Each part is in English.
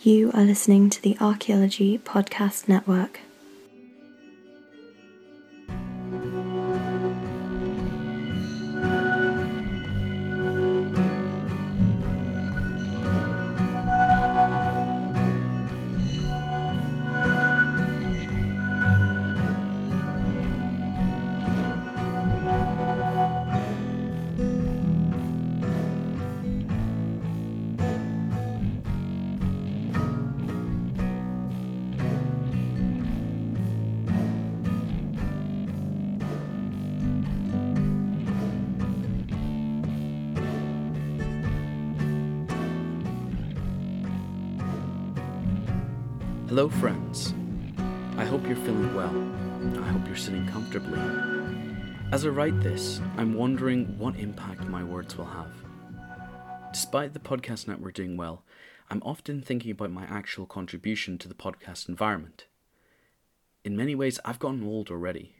You are listening to the Archaeology Podcast Network. Hello, friends. I hope you're feeling well. I hope you're sitting comfortably. As I write this, I'm wondering what impact my words will have. Despite the podcast network doing well, I'm often thinking about my actual contribution to the podcast environment. In many ways, I've gotten old already.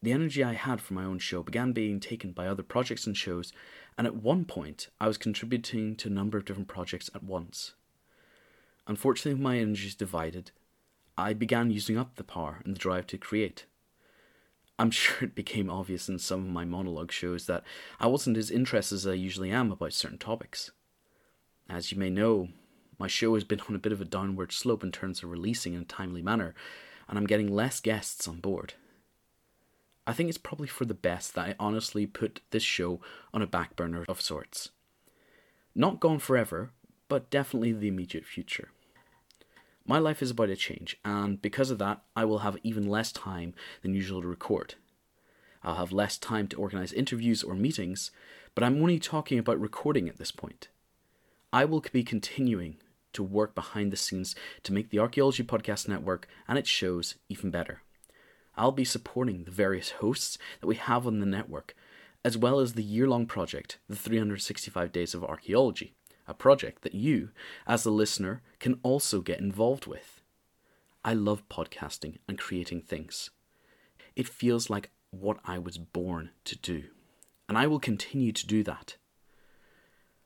The energy I had for my own show began being taken by other projects and shows, and at one point, I was contributing to a number of different projects at once. Unfortunately, my energy is divided. I began using up the power and the drive to create. I'm sure it became obvious in some of my monologue shows that I wasn't as interested as I usually am about certain topics. As you may know, my show has been on a bit of a downward slope in terms of releasing in a timely manner, and I'm getting less guests on board. I think it's probably for the best that I honestly put this show on a back burner of sorts. Not gone forever, but definitely the immediate future. My life is about to change, and because of that, I will have even less time than usual to record. I'll have less time to organize interviews or meetings, but I'm only talking about recording at this point. I will be continuing to work behind the scenes to make the Archaeology Podcast Network and its shows even better. I'll be supporting the various hosts that we have on the network, as well as the year long project, the 365 Days of Archaeology a project that you, as a listener, can also get involved with. I love podcasting and creating things. It feels like what I was born to do, and I will continue to do that.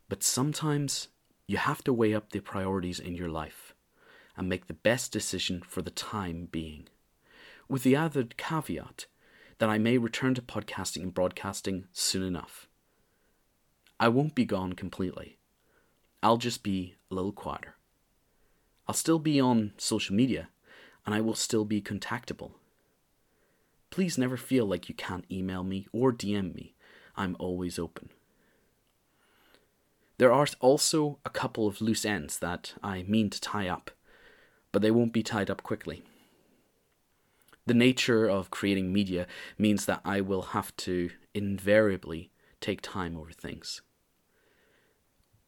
But sometimes you have to weigh up the priorities in your life and make the best decision for the time being. With the added caveat that I may return to podcasting and broadcasting soon enough. I won't be gone completely. I'll just be a little quieter. I'll still be on social media and I will still be contactable. Please never feel like you can't email me or DM me. I'm always open. There are also a couple of loose ends that I mean to tie up, but they won't be tied up quickly. The nature of creating media means that I will have to invariably take time over things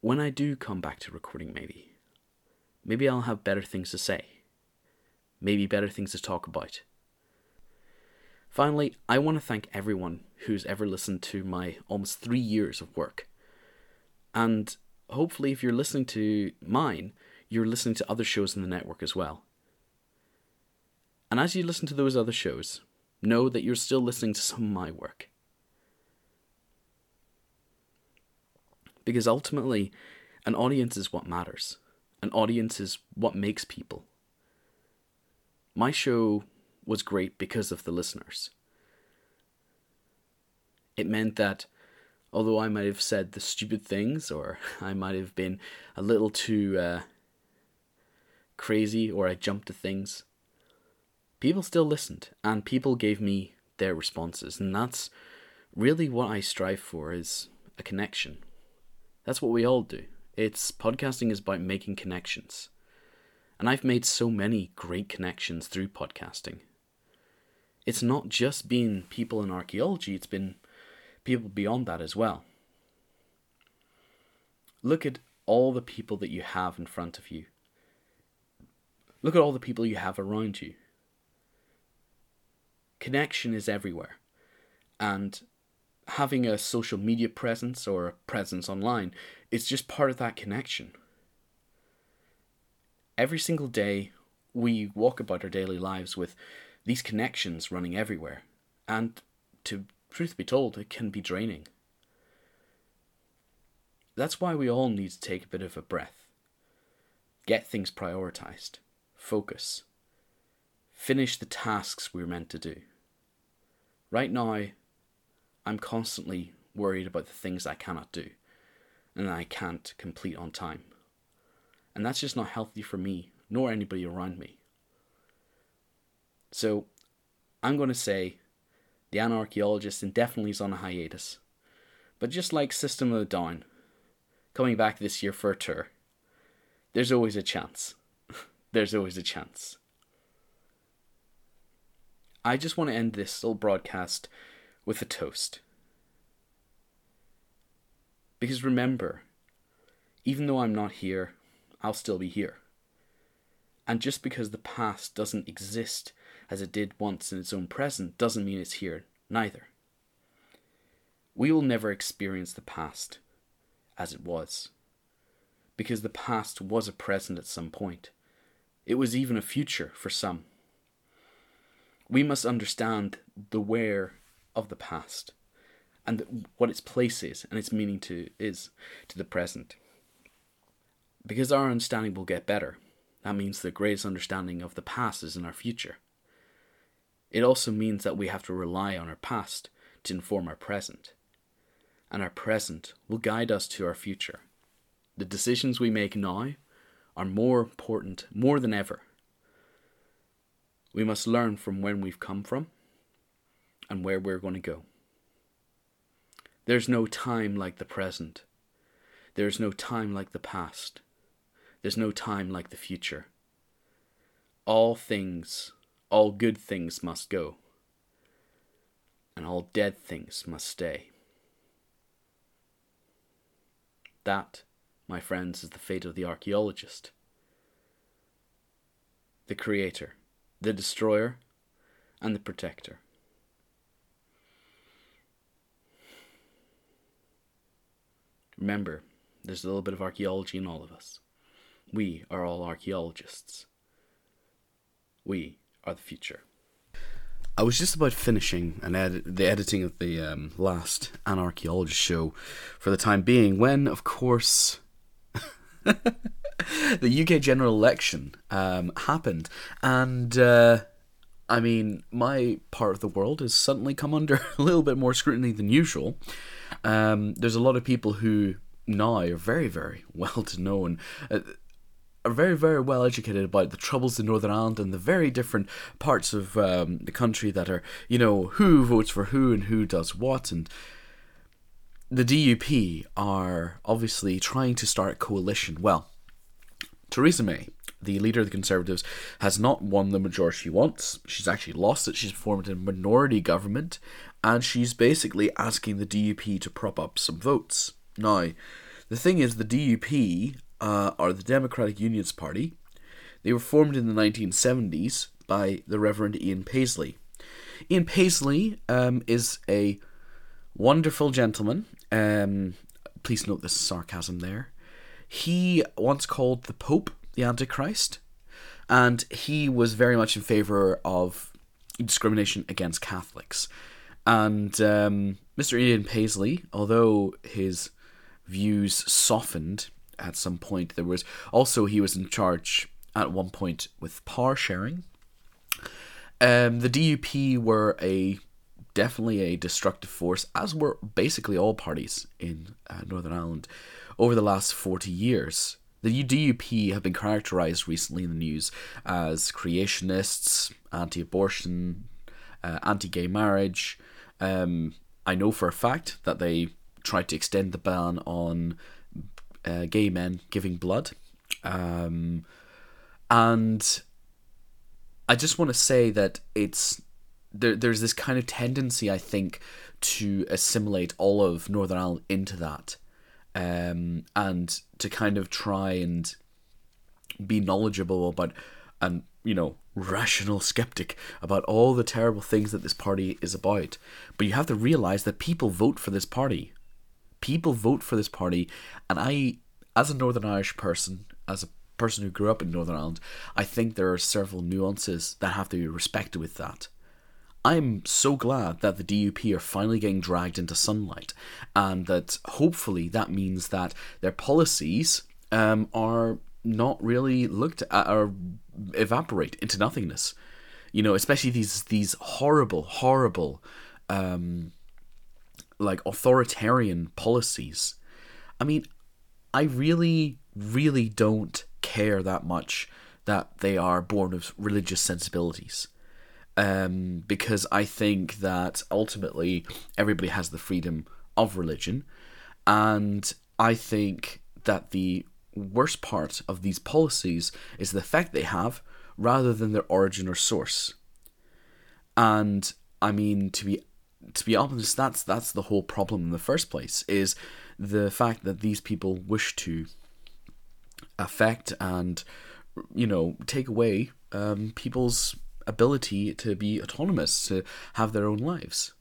when I do come back to recording, maybe, maybe I'll have better things to say. Maybe better things to talk about. Finally, I want to thank everyone who's ever listened to my almost three years of work. And hopefully, if you're listening to mine, you're listening to other shows in the network as well. And as you listen to those other shows, know that you're still listening to some of my work. Because ultimately, an audience is what matters. An audience is what makes people. My show was great because of the listeners. It meant that although I might have said the stupid things, or I might have been a little too uh, crazy, or I jumped to things, people still listened, and people gave me their responses, and that's really what I strive for: is a connection that's what we all do. It's podcasting is about making connections. And I've made so many great connections through podcasting. It's not just been people in archaeology, it's been people beyond that as well. Look at all the people that you have in front of you. Look at all the people you have around you. Connection is everywhere. And having a social media presence or a presence online is just part of that connection. Every single day, we walk about our daily lives with these connections running everywhere, and to truth be told, it can be draining. That's why we all need to take a bit of a breath. get things prioritized, focus, finish the tasks we're meant to do. Right now, I'm constantly worried about the things I cannot do and I can't complete on time. And that's just not healthy for me, nor anybody around me. So, I'm going to say the Anarchaeologist indefinitely is on a hiatus. But just like System of a Down, coming back this year for a tour, there's always a chance. there's always a chance. I just want to end this little broadcast with a toast. Because remember, even though I'm not here, I'll still be here. And just because the past doesn't exist as it did once in its own present doesn't mean it's here neither. We will never experience the past as it was, because the past was a present at some point. It was even a future for some. We must understand the where of the past and what its place is and its meaning to is to the present. Because our understanding will get better, that means the greatest understanding of the past is in our future. It also means that we have to rely on our past to inform our present. And our present will guide us to our future. The decisions we make now are more important, more than ever. We must learn from when we've come from and where we're going to go. There's no time like the present. There's no time like the past. There's no time like the future. All things, all good things must go, and all dead things must stay. That, my friends, is the fate of the archaeologist. The creator, the destroyer, and the protector. Remember, there's a little bit of archaeology in all of us. We are all archaeologists. We are the future. I was just about finishing an the editing of the um, last Anarchaeologist show for the time being when, of course, the UK general election um, happened. And, uh, I mean, my part of the world has suddenly come under a little bit more scrutiny than usual. Um, there's a lot of people who now are very, very well to know and uh, are very, very well educated about the troubles in Northern Ireland and the very different parts of um, the country that are, you know, who votes for who and who does what. And the DUP are obviously trying to start a coalition. Well, Theresa May, the leader of the Conservatives, has not won the majority she wants. She's actually lost it. She's formed a minority government, and she's basically asking the DUP to prop up some votes. Now, the thing is, the DUP uh, are the Democratic Unionist Party. They were formed in the 1970s by the Reverend Ian Paisley. Ian Paisley um, is a wonderful gentleman. Um, please note the sarcasm there. He once called the Pope the Antichrist, and he was very much in favor of discrimination against Catholics. And um, Mr. Ian Paisley, although his views softened at some point, there was also he was in charge at one point with power sharing. Um, the DUP were a definitely a destructive force, as were basically all parties in uh, Northern Ireland over the last 40 years. The DUP have been characterized recently in the news as creationists, anti abortion, uh, anti gay marriage. Um, I know for a fact that they tried to extend the ban on uh, gay men giving blood. Um, and I just want to say that it's there, there's this kind of tendency, I think, to assimilate all of Northern Ireland into that, um, and to kind of try and be knowledgeable about and you know rational skeptic about all the terrible things that this party is about. But you have to realize that people vote for this party. People vote for this party, and I, as a Northern Irish person, as a person who grew up in Northern Ireland, I think there are several nuances that have to be respected with that. I'm so glad that the DUP are finally getting dragged into sunlight, and that hopefully that means that their policies um, are not really looked at or evaporate into nothingness. You know, especially these these horrible, horrible, um, like authoritarian policies. I mean, I really, really don't care that much that they are born of religious sensibilities. Um, because I think that ultimately everybody has the freedom of religion, and I think that the worst part of these policies is the effect they have rather than their origin or source. And I mean to be to be honest, that's that's the whole problem in the first place is the fact that these people wish to affect and you know take away um, people's ability to be autonomous to have their own lives.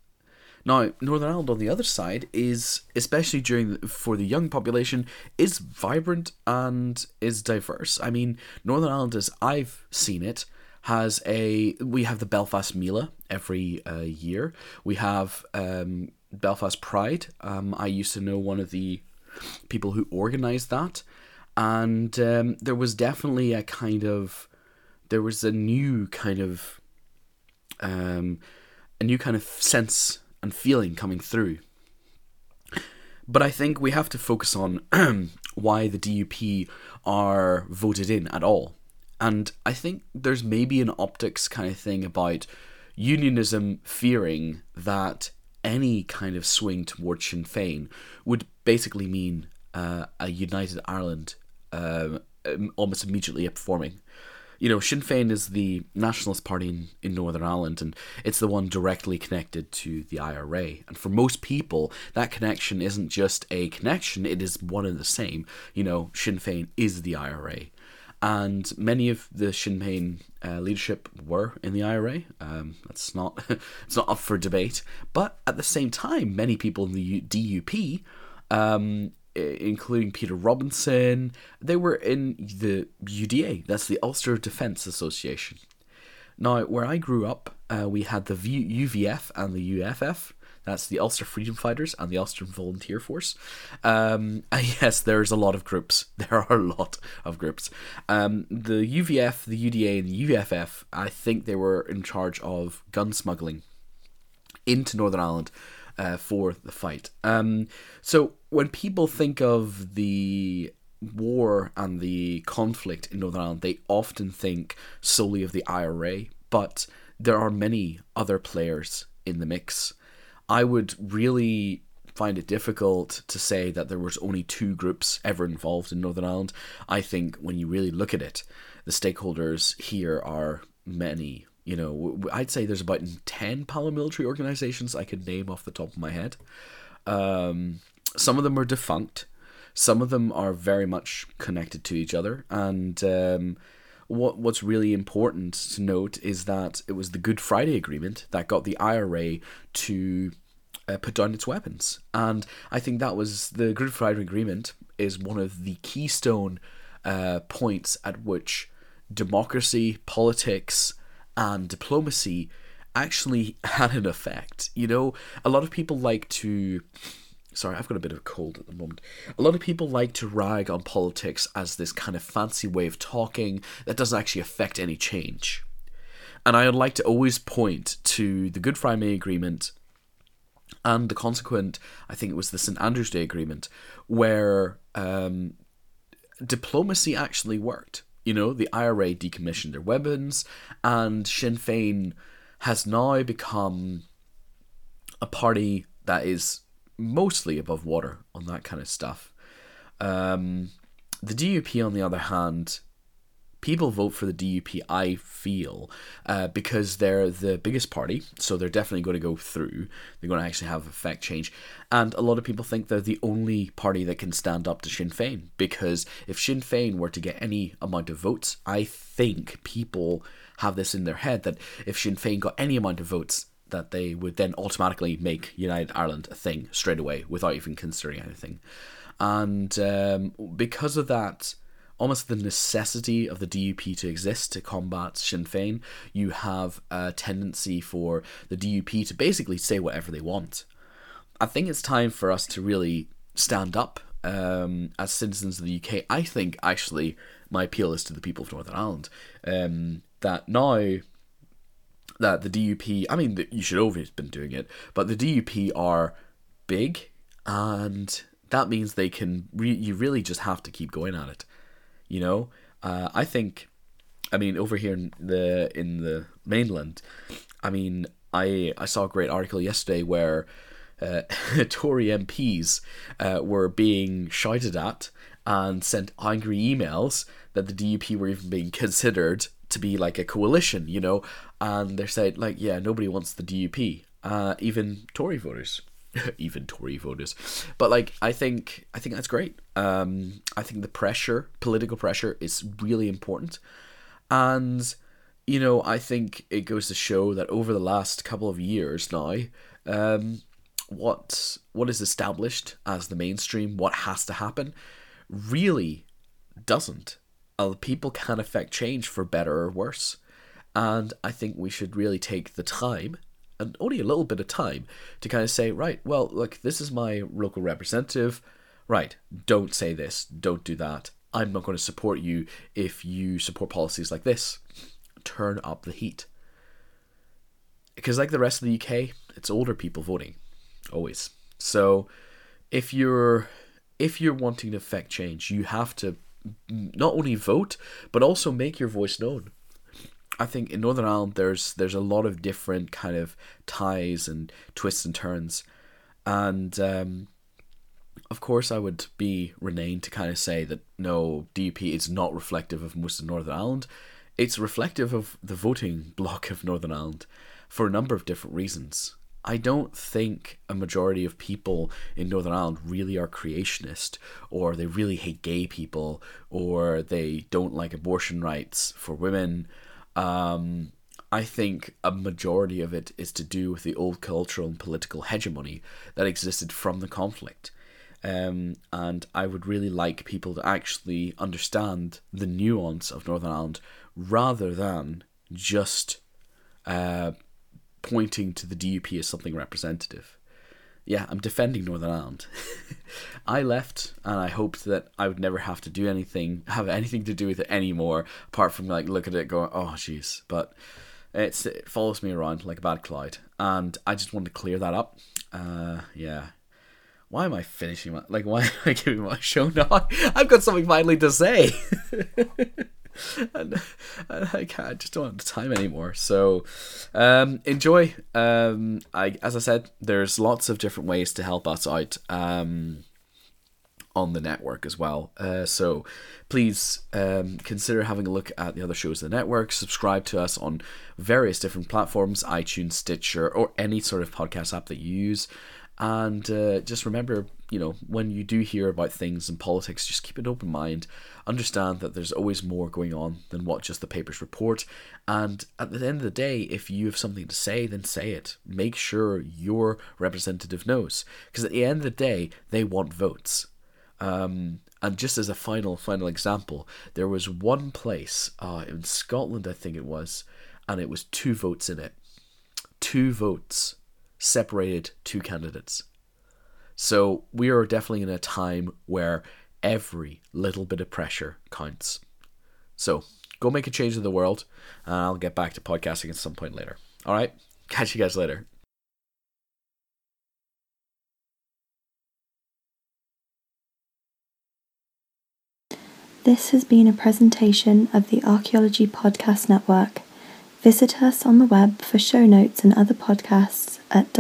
Now, Northern Ireland on the other side is, especially during for the young population, is vibrant and is diverse. I mean, Northern Ireland, as I've seen it, has a we have the Belfast Mela every uh, year. We have um, Belfast Pride. Um, I used to know one of the people who organised that, and um, there was definitely a kind of there was a new kind of um, a new kind of sense and feeling coming through. But I think we have to focus on why the DUP are voted in at all. And I think there's maybe an optics kind of thing about unionism fearing that any kind of swing towards Sinn Féin would basically mean uh, a united Ireland uh, almost immediately forming you know, Sinn Féin is the nationalist party in, in Northern Ireland, and it's the one directly connected to the IRA. And for most people, that connection isn't just a connection, it is one and the same. You know, Sinn Féin is the IRA. And many of the Sinn Féin uh, leadership were in the IRA. Um, that's not it's not up for debate. But at the same time, many people in the DUP um, including Peter Robinson. They were in the UDA, that's the Ulster Defence Association. Now, where I grew up, uh, we had the UVF and the UFF. That's the Ulster Freedom Fighters and the Ulster Volunteer Force. Um, yes, there's a lot of groups. There are a lot of groups. Um, the UVF, the UDA, and the UFF, I think they were in charge of gun smuggling into Northern Ireland uh, for the fight. Um, so when people think of the war and the conflict in Northern Ireland, they often think solely of the IRA, but there are many other players in the mix. I would really find it difficult to say that there was only two groups ever involved in Northern Ireland. I think when you really look at it, the stakeholders here are many you know, I'd say there's about 10 paramilitary organizations I could name off the top of my head. Um, some of them are defunct, some of them are very much connected to each other. And um, what what's really important to note is that it was the Good Friday Agreement that got the IRA to uh, put down its weapons. And I think that was the Good Friday Agreement is one of the keystone uh, points at which democracy, politics, and diplomacy actually had an effect. You know, a lot of people like to. Sorry, I've got a bit of a cold at the moment. A lot of people like to rag on politics as this kind of fancy way of talking that doesn't actually affect any change. And I would like to always point to the Good Friday Agreement and the consequent, I think it was the St. Andrew's Day Agreement, where um, diplomacy actually worked. You know, the IRA decommissioned their weapons, and Sinn Féin has now become a party that is mostly above water on that kind of stuff. Um, the DUP, on the other hand, people vote for the DUP, I feel, uh, because they're the biggest party, so they're definitely going to go through. They're going to actually have effect change. And a lot of people think they're the only party that can stand up to Sinn Féin, because if Sinn Féin were to get any amount of votes, I think people have this in their head that if Sinn Féin got any amount of votes, that they would then automatically make United Ireland a thing straight away without even considering anything. And um, because of that, almost the necessity of the DUP to exist to combat Sinn Féin, you have a tendency for the DUP to basically say whatever they want. I think it's time for us to really stand up um, as citizens of the UK, I think actually my appeal is to the people of Northern Ireland. Um, that now that the DUP, I mean, you should always been doing it, but the DUP are big, and that means they can. Re- you really just have to keep going at it. You know, uh, I think. I mean, over here in the in the mainland, I mean, I I saw a great article yesterday where uh, Tory MPs uh, were being shouted at and sent angry emails that the DUP were even being considered to be like a coalition, you know, and they're saying like, yeah, nobody wants the DUP, uh, even Tory voters. even Tory voters. But like I think I think that's great. Um, I think the pressure, political pressure, is really important, and you know I think it goes to show that over the last couple of years now, um, what what is established as the mainstream, what has to happen, really doesn't. Uh, people can affect change for better or worse, and I think we should really take the time and only a little bit of time to kind of say, right, well, look, this is my local representative. Right, don't say this, don't do that. I'm not going to support you if you support policies like this. Turn up the heat. Because, like the rest of the UK, it's older people voting, always. So, if you're if you're wanting to affect change, you have to not only vote but also make your voice known. I think in Northern Ireland there's there's a lot of different kind of ties and twists and turns, and um, of course I would be renamed to kind of say that no DUP is not reflective of most of Northern Ireland. It's reflective of the voting bloc of Northern Ireland for a number of different reasons. I don't think a majority of people in Northern Ireland really are creationist, or they really hate gay people, or they don't like abortion rights for women, um, I think a majority of it is to do with the old cultural and political hegemony that existed from the conflict. Um, and I would really like people to actually understand the nuance of Northern Ireland rather than just uh, pointing to the DUP as something representative yeah, I'm defending Northern Ireland. I left and I hoped that I would never have to do anything, have anything to do with it anymore, apart from like look at it going, oh jeez. But it's it follows me around like a bad cloud, and I just wanted to clear that up. Uh, yeah. Why am I finishing my like? Why am I giving my show now? I've got something finally to say. and, and I can't, I just don't have the time anymore. So um, enjoy. Um, I as I said, there's lots of different ways to help us out. Um, on the network as well. Uh, so please um, consider having a look at the other shows in the network. Subscribe to us on various different platforms iTunes, Stitcher, or any sort of podcast app that you use. And uh, just remember, you know, when you do hear about things in politics, just keep an open mind. Understand that there's always more going on than what just the papers report. And at the end of the day, if you have something to say, then say it. Make sure your representative knows. Because at the end of the day, they want votes. Um, and just as a final, final example, there was one place uh, in Scotland, I think it was, and it was two votes in it. Two votes separated two candidates. So we are definitely in a time where every little bit of pressure counts. So go make a change in the world, and I'll get back to podcasting at some point later. All right, catch you guys later. This has been a presentation of the Archaeology Podcast Network. Visit us on the web for show notes and other podcasts at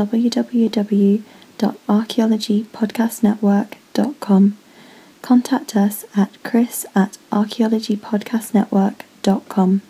www.archaeologypodcastnetwork.com. Contact us at chris at archaeologypodcastnetwork.com.